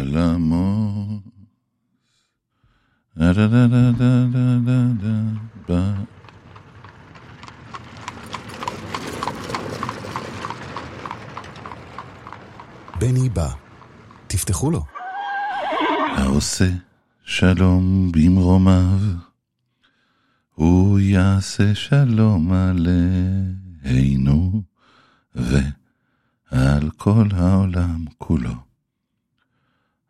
עלמות. דה דה דה דה דה דה דה בני בא, תפתחו לו. העושה שלום במרומיו, הוא יעשה שלום עלינו ועל כל העולם כולו.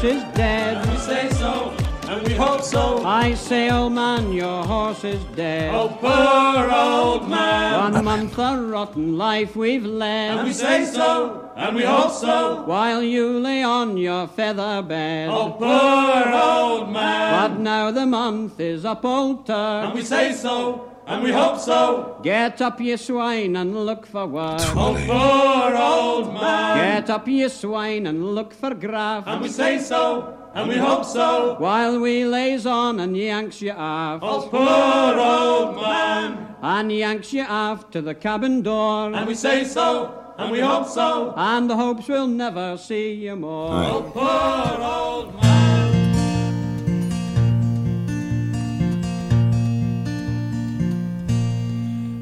Horse is dead. We say so, and we hope so. I say, old man, your horse is dead. Oh, poor old man. One month of rotten life we've led. And we say so, and we hope so. While you lay on your feather bed. Oh, poor old man. But now the month is up, old Turk. And we say so, and we hope so. Get up, ye swine, and look for work. Oh, poor old man. Get up, ye swine, and look for graft. And we say so, and we hope so. While we lays on and yanks you off. Oh, poor old man. And yanks ye off to the cabin door. And we say so, and we hope so. And the hopes we'll never see you more. Oh, poor old man.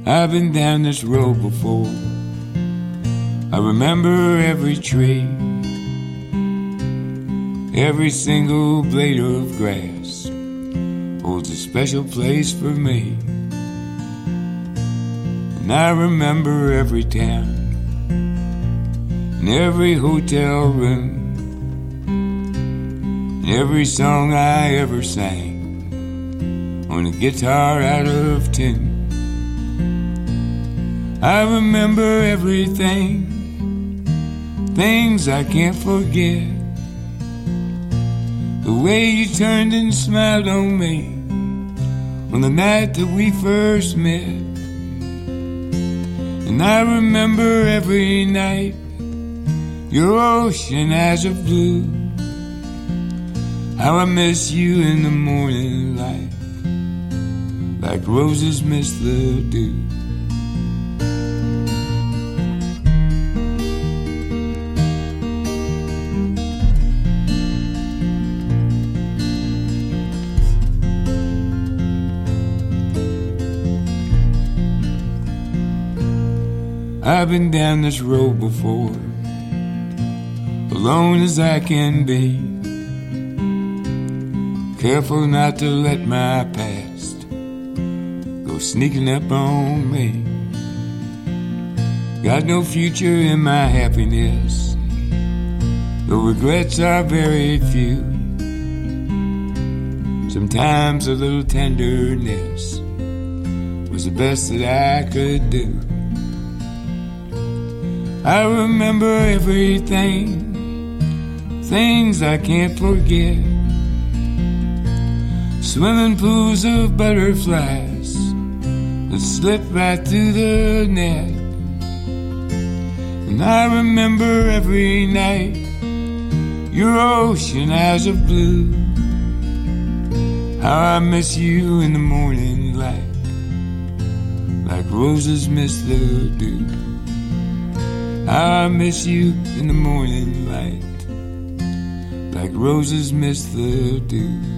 I've been down this road before. I remember every tree, every single blade of grass holds a special place for me. And I remember every town and every hotel room and every song I ever sang on a guitar out of tune. I remember everything, things I can't forget. The way you turned and smiled on me on the night that we first met. And I remember every night your ocean eyes of blue. How I miss you in the morning light, like roses miss the dew. I've been down this road before, alone as I can be. Careful not to let my past go sneaking up on me. Got no future in my happiness, the regrets are very few. Sometimes a little tenderness was the best that I could do. I remember everything, things I can't forget. Swimming pools of butterflies that slip right through the net. And I remember every night your ocean eyes of blue. How I miss you in the morning light, like roses miss the dew. I miss you in the morning light, like roses miss the dew.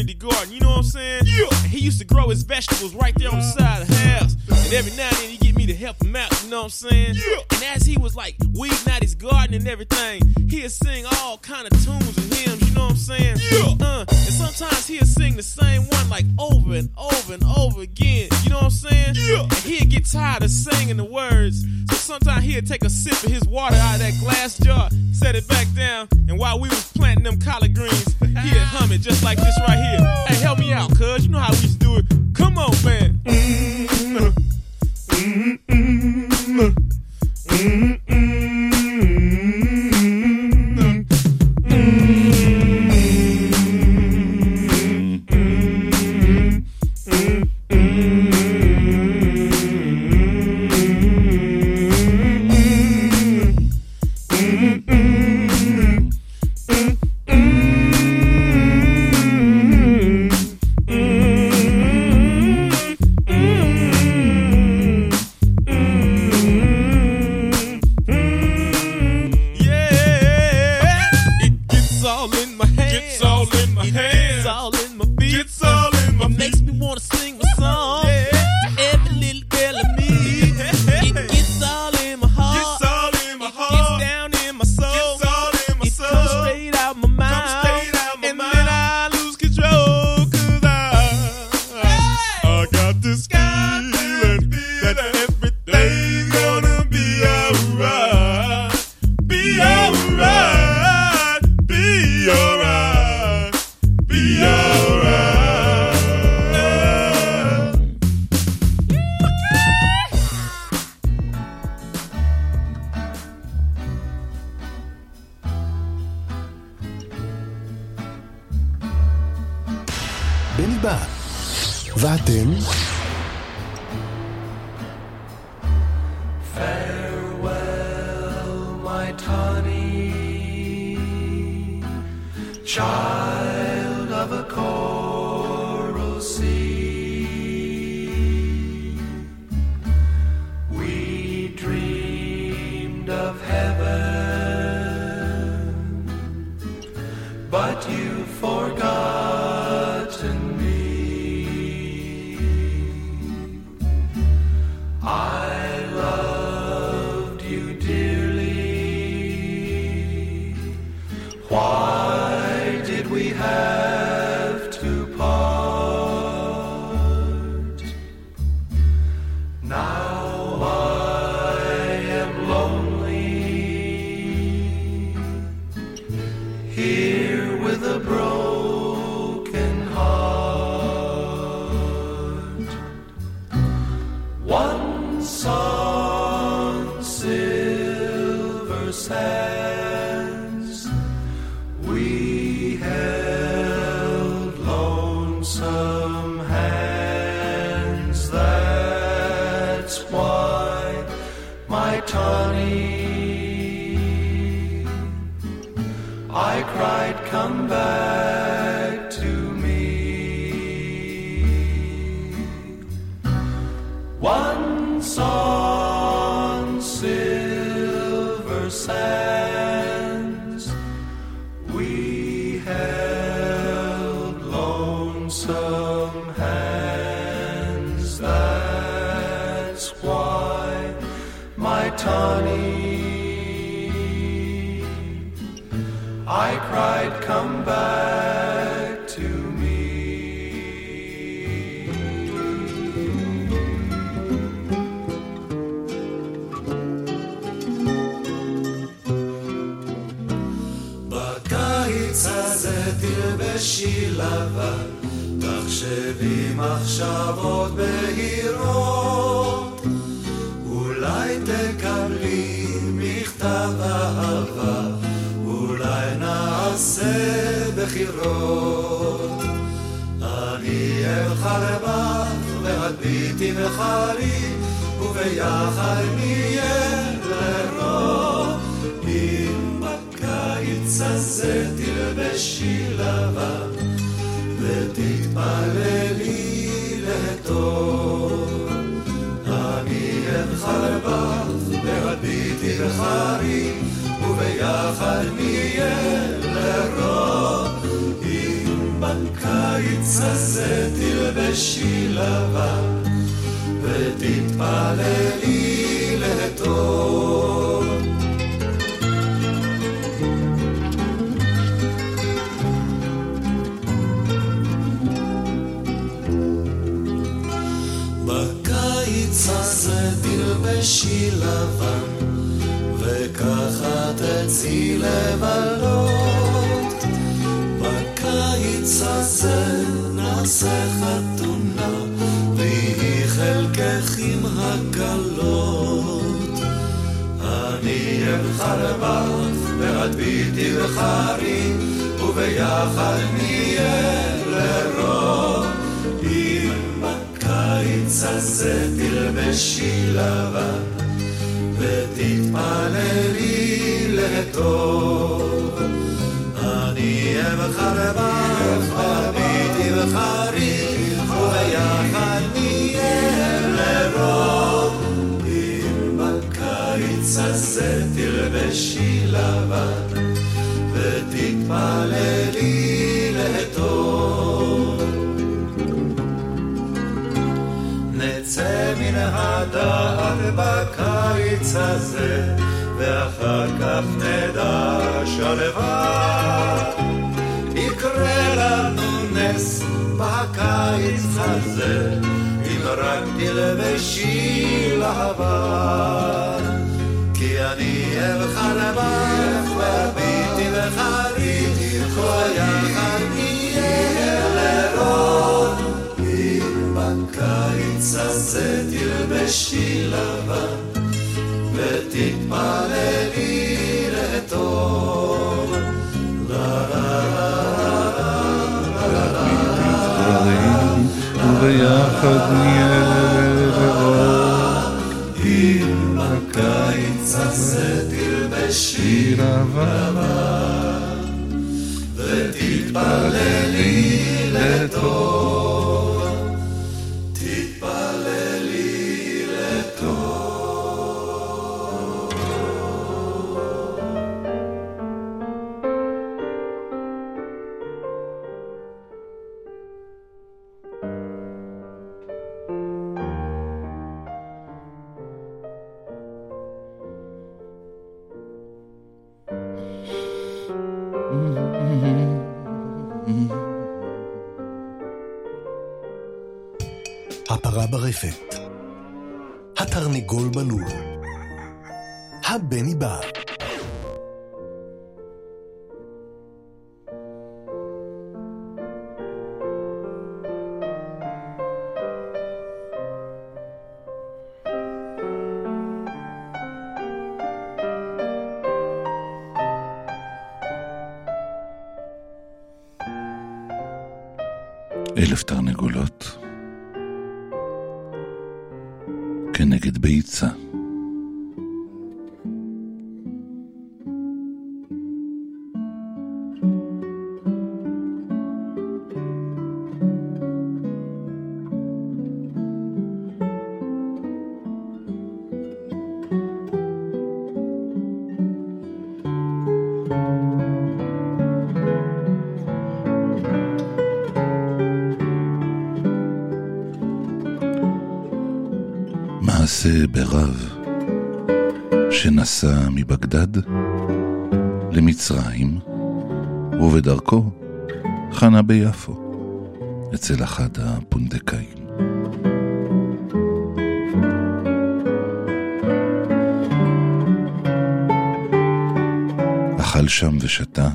community garden, you know what I'm saying? Yeah. And he used to grow his vegetables right there on the side of the house. And every now and then he get me to help him out, you know what I'm saying? Yeah. תחשבי מחשבות בהירות. אולי תקבלי מכתב אהבה, אולי נעשה בחירות. אני אלחר בך ואת ביתי וחרי, וביחד נהיה לטוב. אני נהיה לרוב. אם בקיץ הזה תלבשי לבן, ותתפללי תצאי לבלות. בקיץ הזה נעשה חתונה, ויהי חלקך עם הקלות. אני אבחר ואת ביתי וחרי, וביחד נהיה לרוב. אם בקיץ הזה תלבשי לבן, ותתפללי לטוב. אני אבחר בך, וביתי וחרי, וביחד נהיה לרוב. אם בקיץ הזה תלבשי לבן, ותתפללי לטוב. נצא מן הדעת בקיץ הזה, ואחר כך נדע שלווה. יקרה לנו נס בקיץ הזה, אם רק תלבשי לבן. כי אני אבחר בך, והביטי וחרי, ויחד נהיה לרוב. אם בקיץ הזה תלבשי לבן, ותתפללי לטוב. וביחד נהיה לרוב. אם בקיץ הזה תלבשי לבן, ותתפללי תתפללי לטוב. למצרים ובדרכו חנה ביפו אצל אחד הפונדקאים. אכל שם ושתה,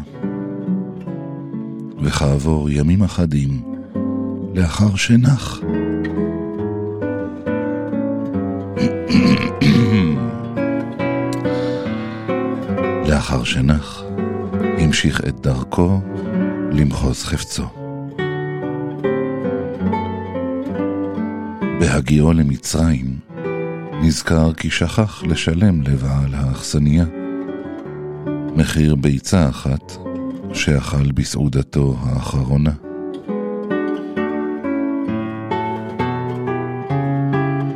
וכעבור ימים אחדים, לאחר שנח, לאחר שנח, המשיך את דרכו למחוז חפצו. בהגיעו למצרים, נזכר כי שכח לשלם לבעל האכסניה מחיר ביצה אחת שאכל בסעודתו האחרונה.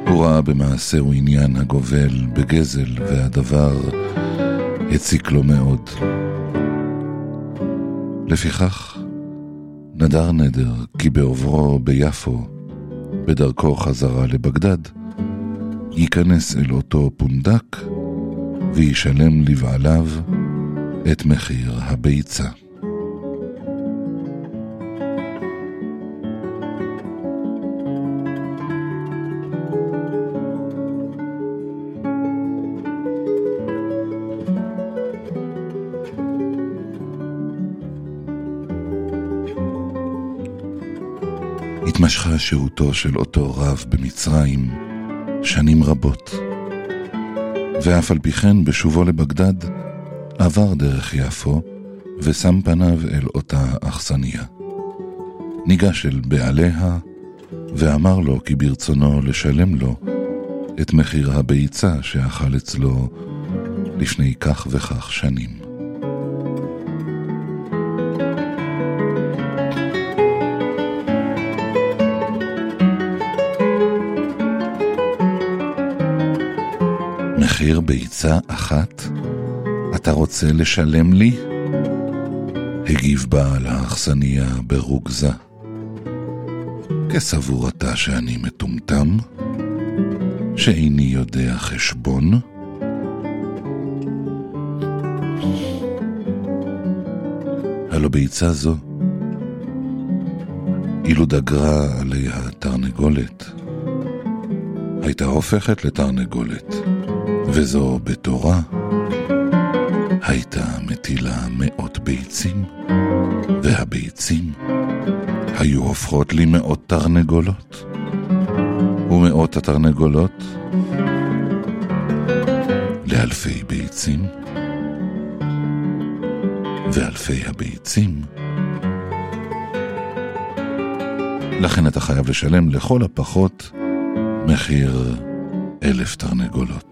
הוא ראה במעשהו עניין הגובל בגזל, והדבר הציק לו מאוד. לפיכך, נדר נדר כי בעוברו ביפו, בדרכו חזרה לבגדד, ייכנס אל אותו פונדק וישלם לבעליו את מחיר הביצה. שהותו של אותו רב במצרים שנים רבות, ואף על פי כן בשובו לבגדד עבר דרך יפו ושם פניו אל אותה אכסניה. ניגש אל בעליה ואמר לו כי ברצונו לשלם לו את מחיר הביצה שאכל אצלו לפני כך וכך שנים. מחיר ביצה אחת? אתה רוצה לשלם לי? הגיב בעל האכסניה ברוגזה. כסבור אתה שאני מטומטם? שאיני יודע חשבון? הלא ביצה זו, אילו דגרה עליה תרנגולת, הייתה הופכת לתרנגולת. וזו בתורה, הייתה מטילה מאות ביצים, והביצים היו הופכות לי מאות תרנגולות, ומאות התרנגולות לאלפי ביצים, ואלפי הביצים לכן אתה חייב לשלם לכל הפחות מחיר אלף תרנגולות.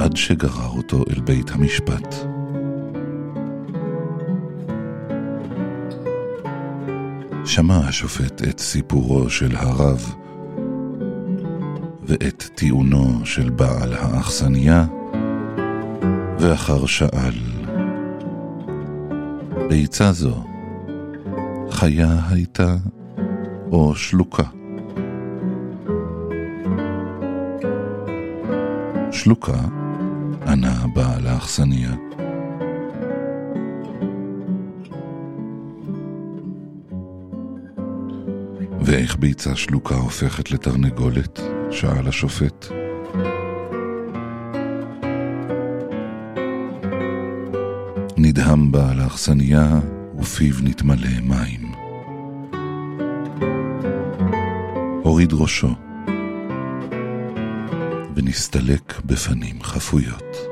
עד שגרר אותו אל בית המשפט. שמע השופט את סיפורו של הרב ואת טיעונו של בעל האכסניה, ואחר שאל, ביצה זו, חיה הייתה או שלוקה? שלוקה, ענה בעל האכסניה. ואיך ביצה שלוקה הופכת לתרנגולת? שאל השופט. נדהם בעל האכסניה ופיו נתמלא מים. הוריד ראשו ונסתלק בפנים חפויות.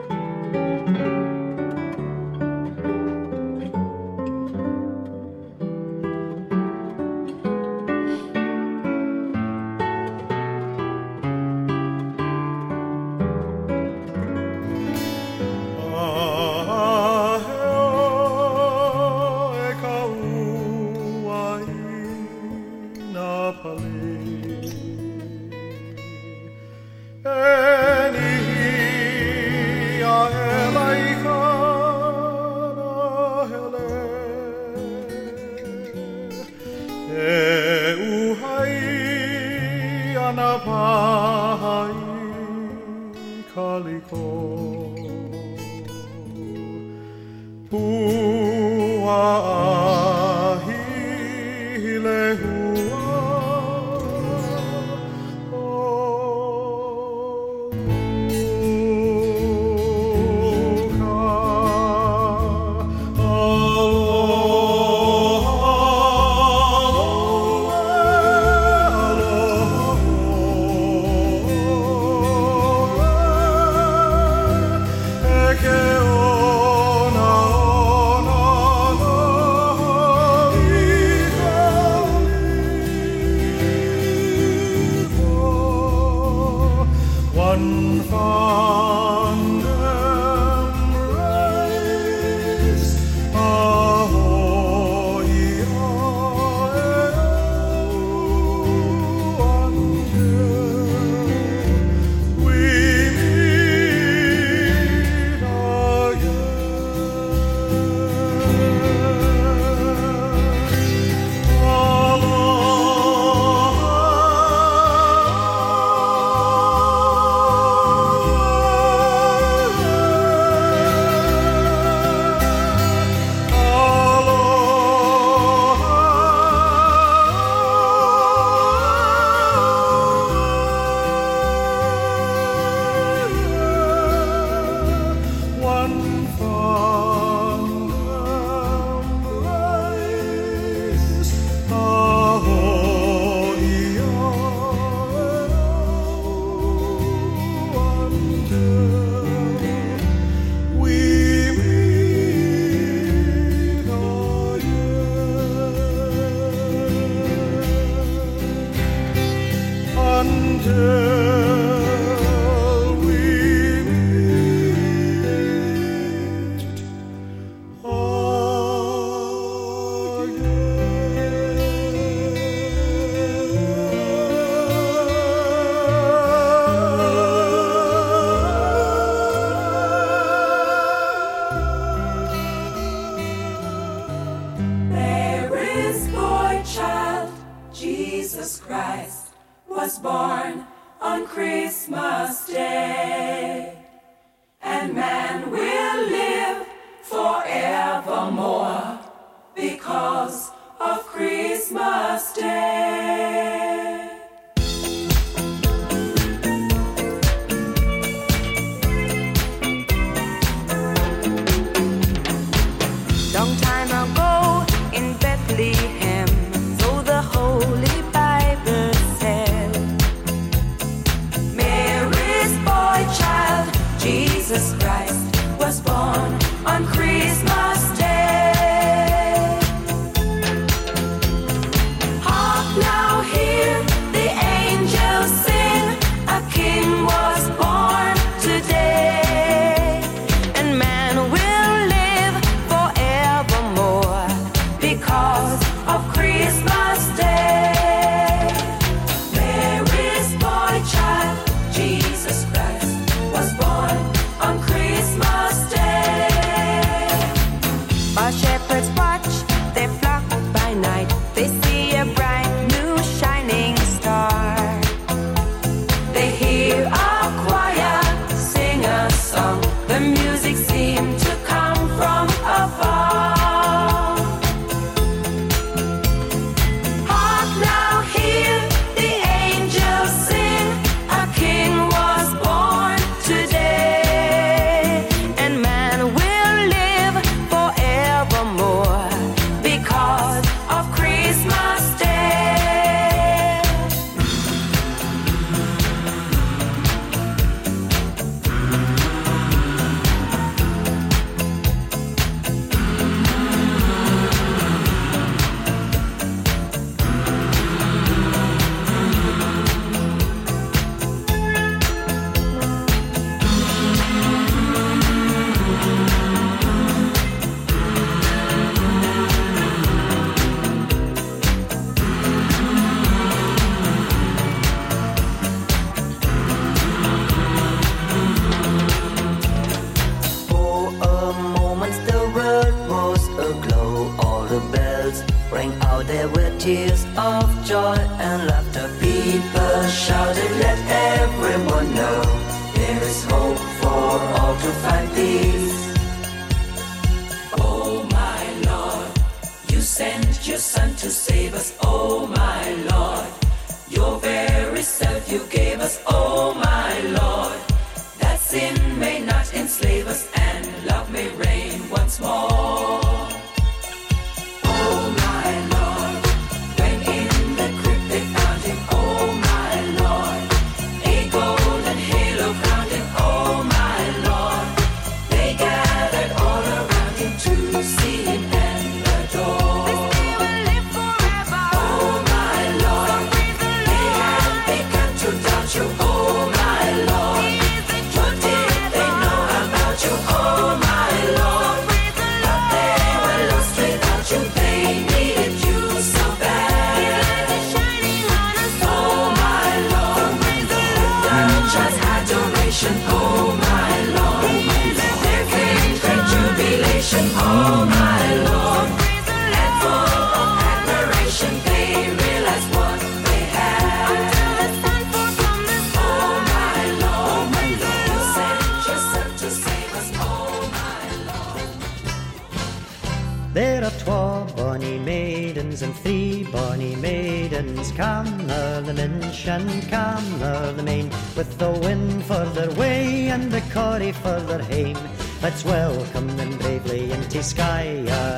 Cammer uh, the Minch and Cammer the Main, with the wind further way and the Corrie further hame. Let's welcome them bravely into sky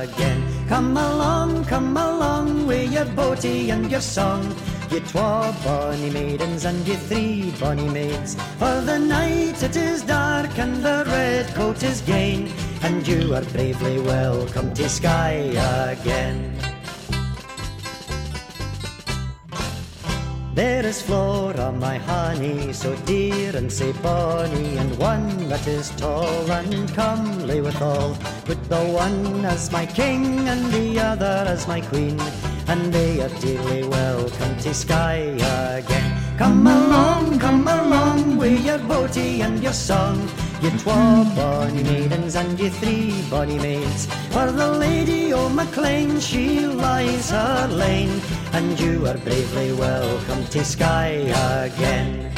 again. Come along, come along with your boaty and your song. You twa bonny maidens and you three bonny maids. For the night it is dark and the red coat is gain, and you are bravely welcome to sky again. There is Flora, my honey, so dear and so bonny, and one that is tall and comely withal. With the one as my king and the other as my queen, and they are dearly welcome to Skye again. Come along, come along with your boaty and your song. You twa bonny maidens and you three bonny maids. For the Lady o' MacLean, she lies her lane, and you are bravely welcome to Skye again.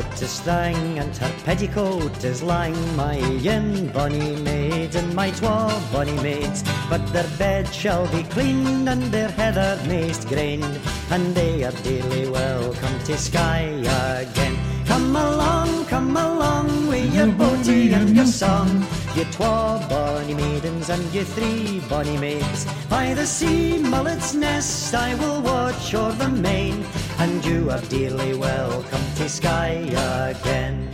Armpit is and her petticoat is lang, my yin bonny maid and my twa bonny maids. But their bed shall be cleaned and their heather maced grained, and they are dearly welcome to Skye again. Come along, come along with your boaty and your song. You twa bonny maidens and you three bonny maids. By the sea mullet's nest I will watch o'er the main, and you are dearly welcome to Skye again.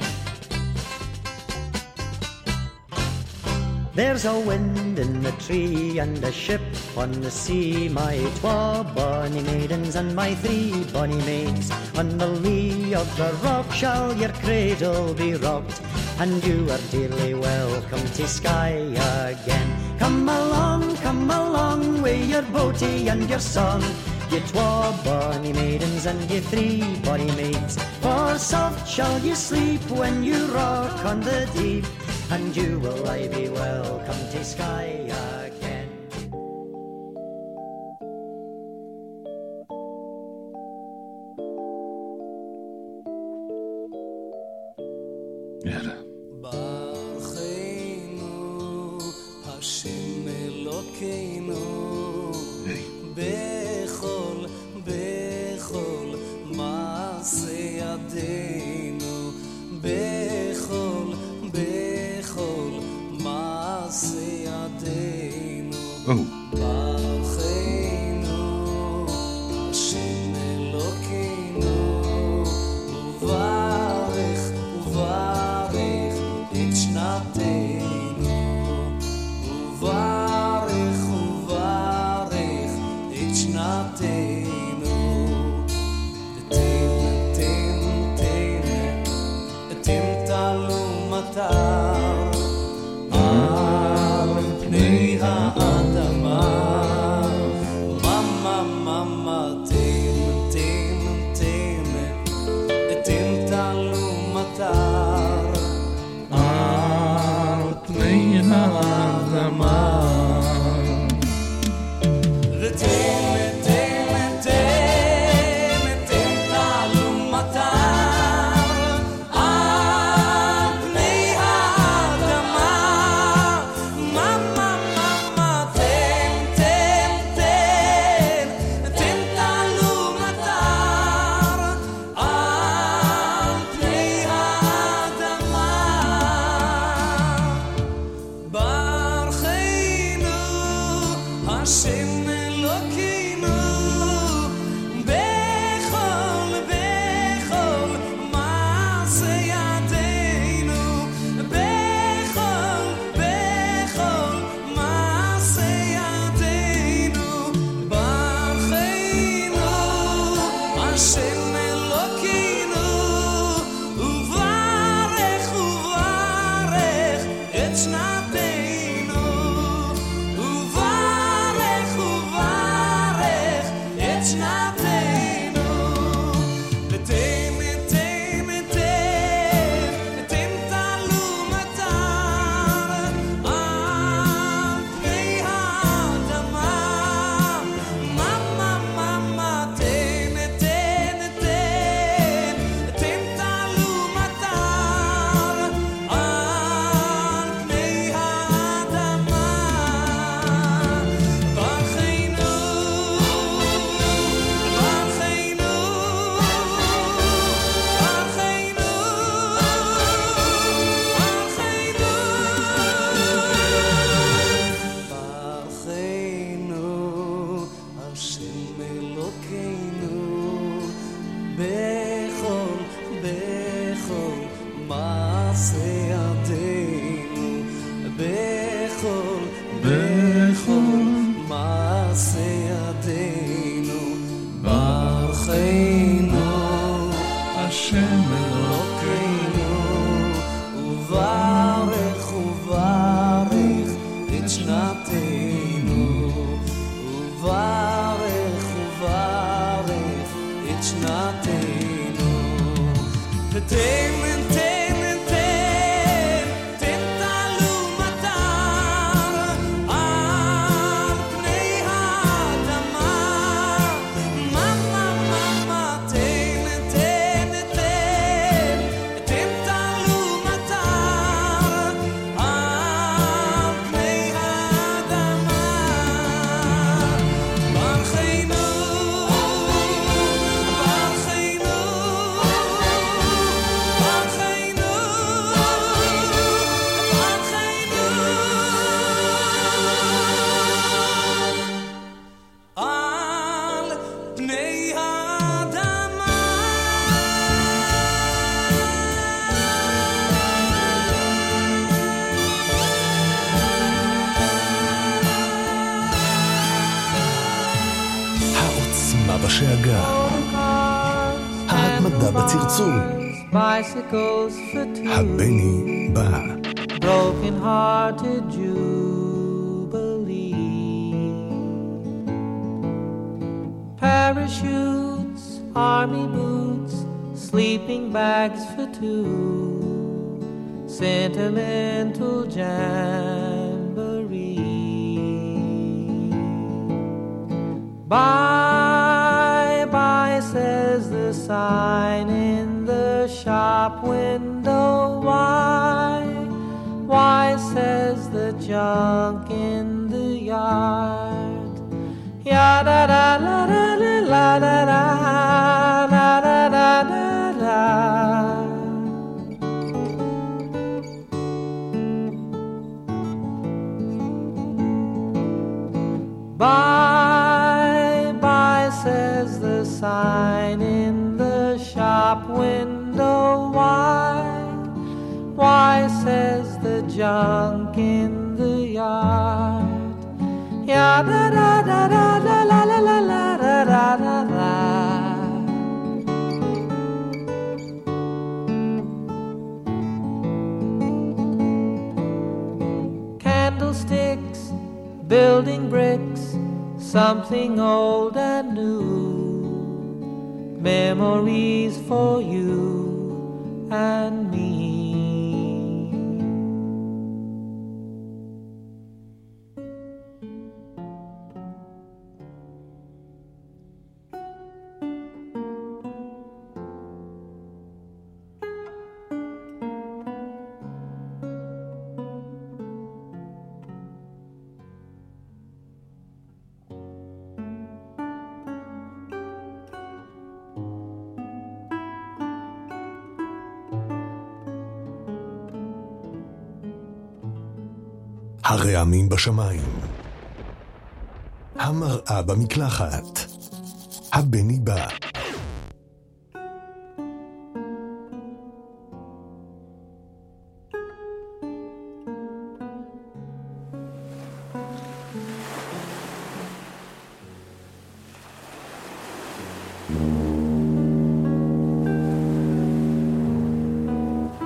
There's a wind in the tree and a ship on the sea. My twa bonny maidens and my three bonny maids. On the lee of the rock shall your cradle be rocked, and you are dearly welcome to Skye again. Come along, come along with your boaty and your song. Ye twa bonny maidens and ye three bonny maids, for soft shall ye sleep when you rock on the deep, and you will I be welcome to sky again. Yeah. Hashem Elokeinu broken hearted jubilee. Parachutes army boots sleeping bags for two. Sentimental jamboree. Bye bye says the sign in the shop window why? Why says the junk in the yard? Ya da da la da la da da la da da da. Bye bye says the sign junk in the yard. Ya da da da da da la la la la da da da da. Candlesticks, building bricks, something old and new. Memories for you and הרעמים בשמיים. המראה במקלחת. הבני בא.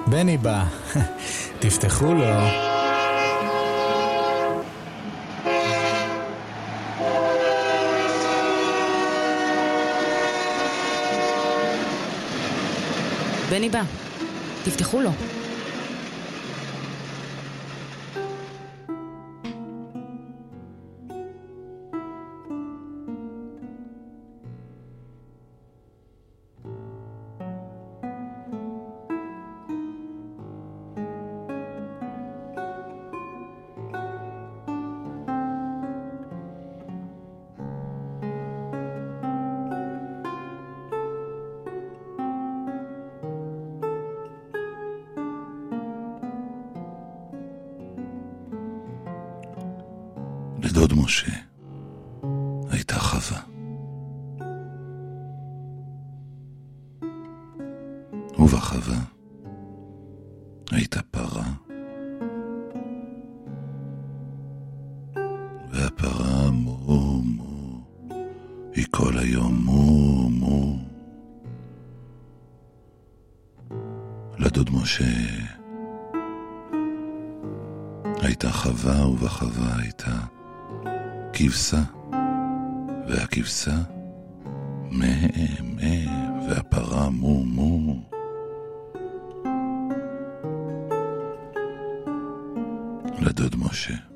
בני בא, תפתחו לו כבשה, והכבשה מה מה, והפרה מו מו. לדוד משה.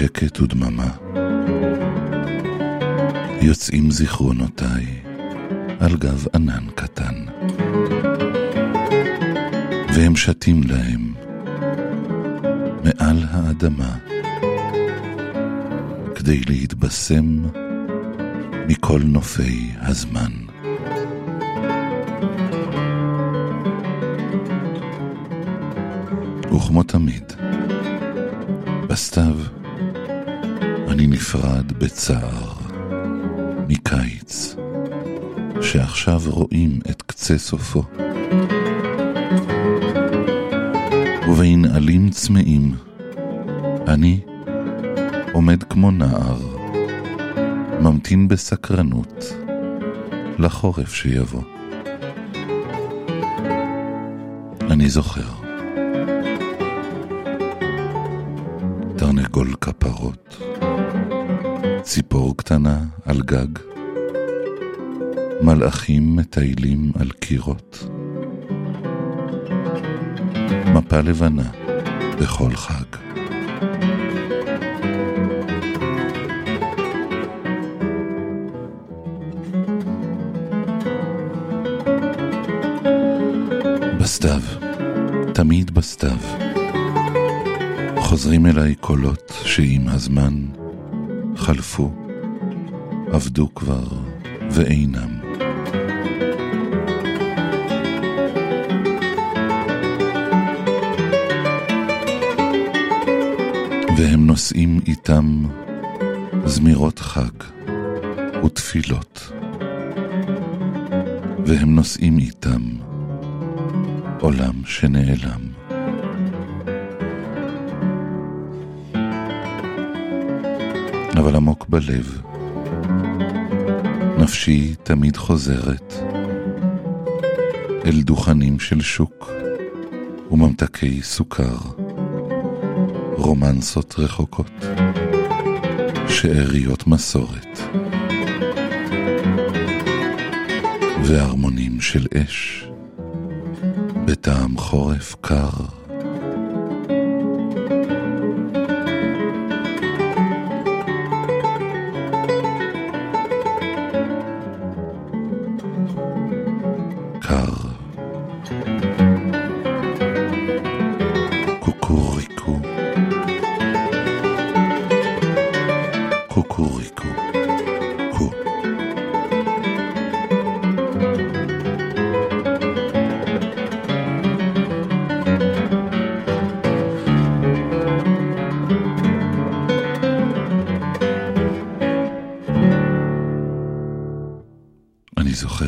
בשקט ודממה, יוצאים זיכרונותיי על גב ענן קטן, והם שתים להם מעל האדמה, כדי להתבשם מכל נופי הזמן. וכמו תמיד, בסתיו אני נפרד בצער מקיץ. שעכשיו רואים את קצה סופו. ובין עלים צמאים, אני עומד כמו נער, ממתין בסקרנות לחורף שיבוא. אני זוכר. תרנגול כפרות, קטנה על גג, מלאכים מטיילים על קירות. מפה לבנה בכל חג. בסתיו, תמיד בסתיו, חוזרים אליי קולות שעם הזמן חלפו, עבדו כבר ואינם. והם נושאים איתם זמירות חג ותפילות, והם נושאים איתם עולם שנעלם. אבל עמוק בלב, נפשי תמיד חוזרת אל דוכנים של שוק וממתקי סוכר, רומנסות רחוקות, שאריות מסורת, והרמונים של אש, בטעם חורף קר.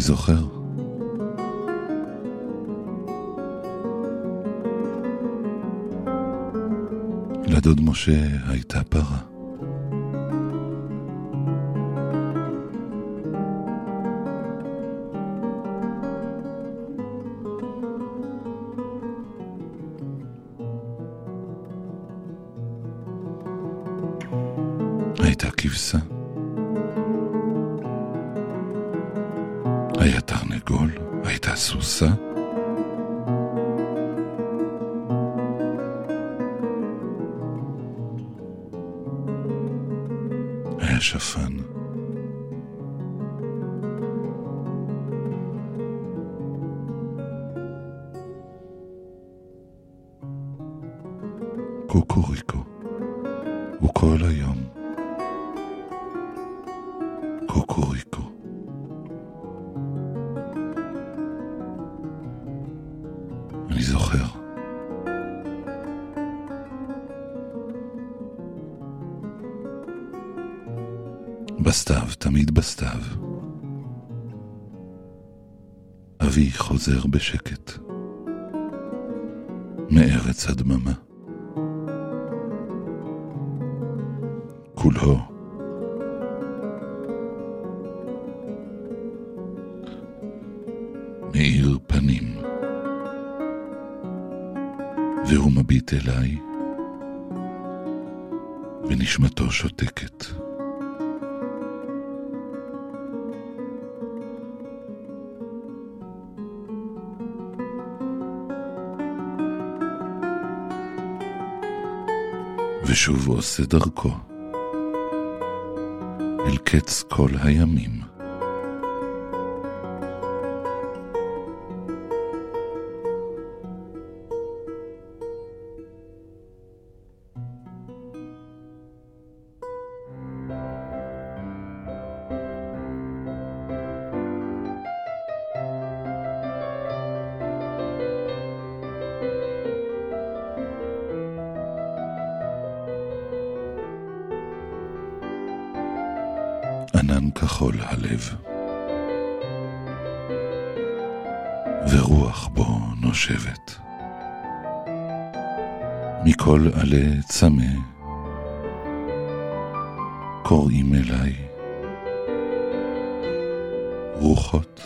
זוכר. לדוד משה הייתה פרה. מארץ הדממה. כולו והוא מביט אליי, ונשמתו שותקת. ושוב עושה דרכו אל קץ כל הימים. מכל עלה צמא, קוראים אליי, רוחות.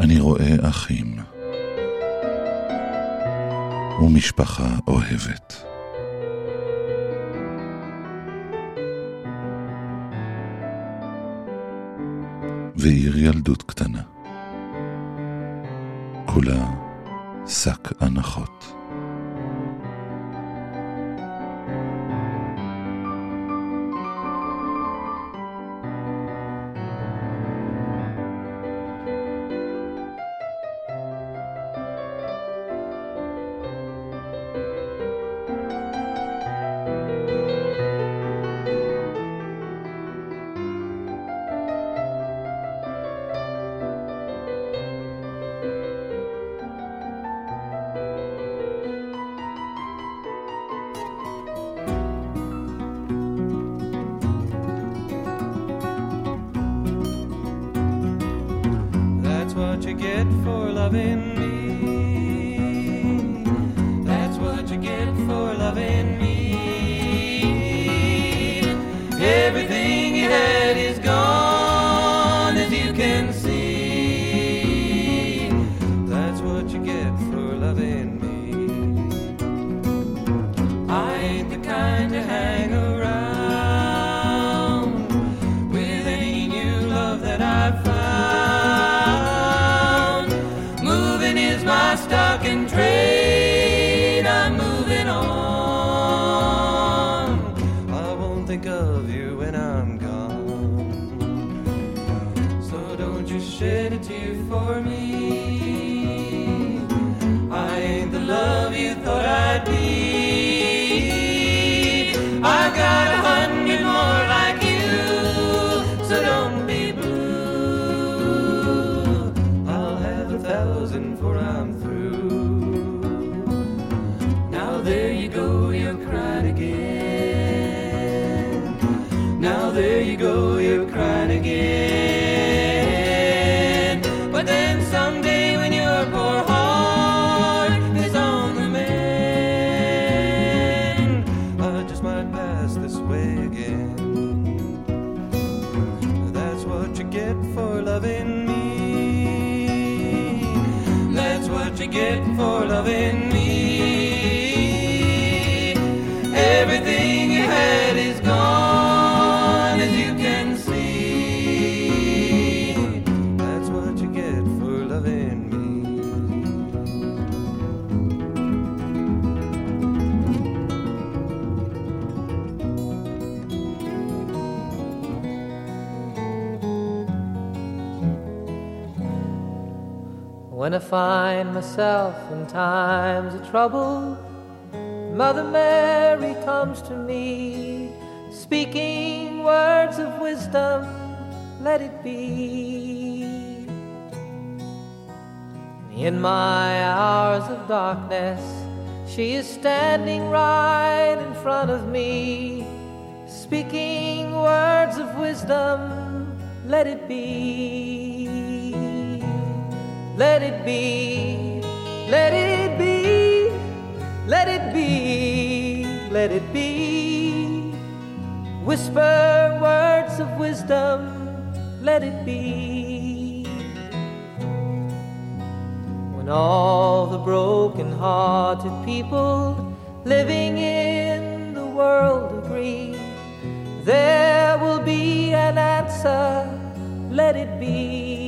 אני רואה אחים ומשפחה אוהבת. ועיר ילדות קטנה. Myself in times of trouble, Mother Mary comes to me, speaking words of wisdom, let it be. In my hours of darkness, she is standing right in front of me, speaking words of wisdom, let it be. Let it be, let it be, let it be, let it be. Whisper words of wisdom, let it be. When all the broken hearted people living in the world agree, there will be an answer, let it be.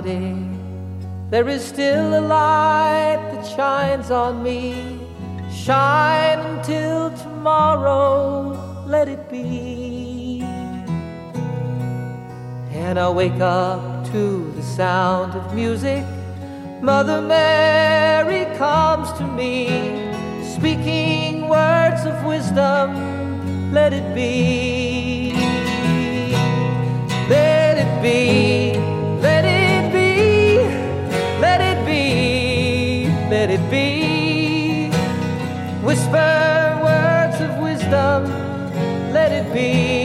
Cloudy, there is still a light that shines on me. Shine until tomorrow, let it be. And I wake up to the sound of music. Mother Mary comes to me, speaking words of wisdom, let it be. Let it be, Whisper words of wisdom, let it be.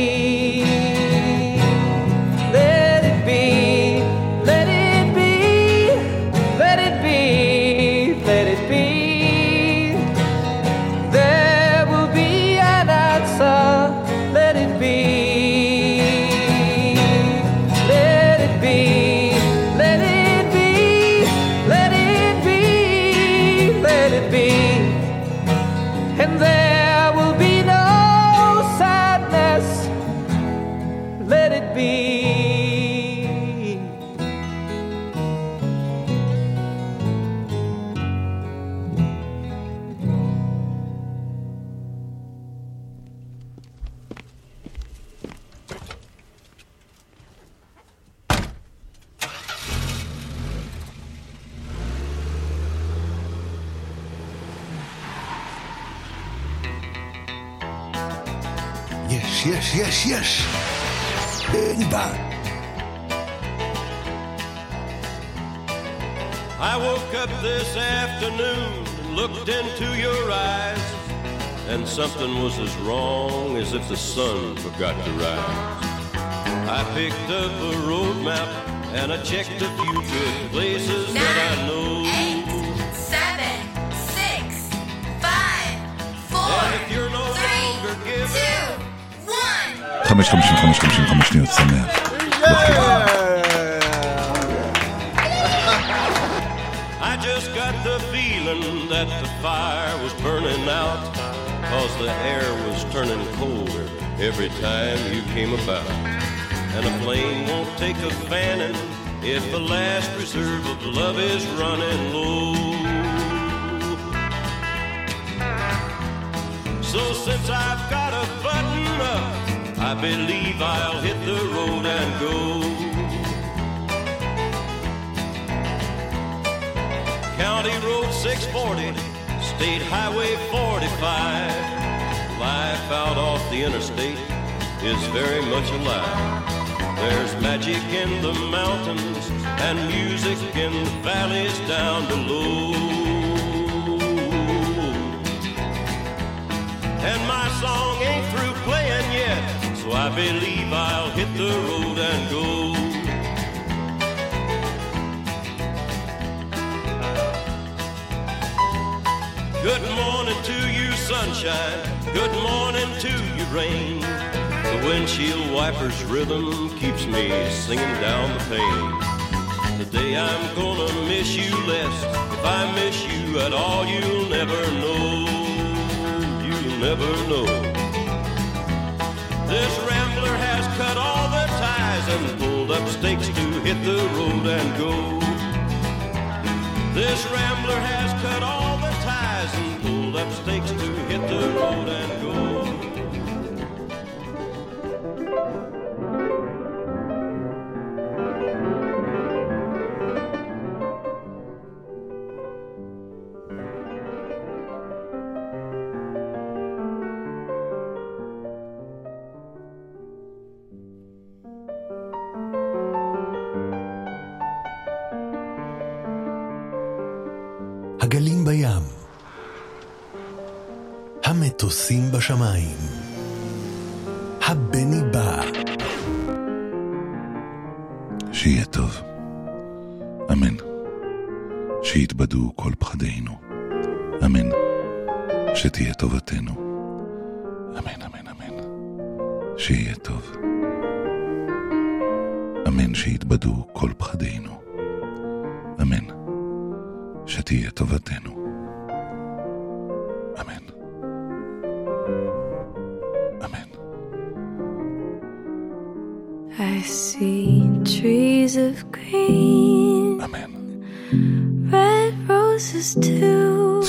sun forgot to rise. I picked up a road map and I checked a few good places that I know. seven, six, five, four, And if you're no longer giving, two, one. 5.55 שניות שמח. I just got the feeling that the fire was burning out, cause the air was turning colder every time you came about. And a flame won't take a fanning if the last reserve of love is running low. So since I've got a button up, I believe I'll hit the road and go. County Road 640, State Highway 45. Interstate is very much alive. There's magic in the mountains and music in the valleys down below. And my song ain't through playing yet, so I believe I'll hit the road and go. Good morning to you, sunshine. Good morning to you, rain. The windshield wiper's rhythm keeps me singing down the pane. Today I'm gonna miss you less. If I miss you at all, you'll never know. You'll never know. This rambler has cut all the ties and pulled up stakes to hit the road and go. This rambler has cut all the ties and pulled up stakes to hit the road and go. בשמיים. הבני בא. שיהיה טוב. אמן. שיתבדו כל פחדינו. אמן. שתהיה טובתנו. אמן, אמן, אמן. שיהיה טוב. אמן שיתבדו כל פחדינו. אמן. שתהיה טובתנו. seen trees of green. Amen. Red roses too.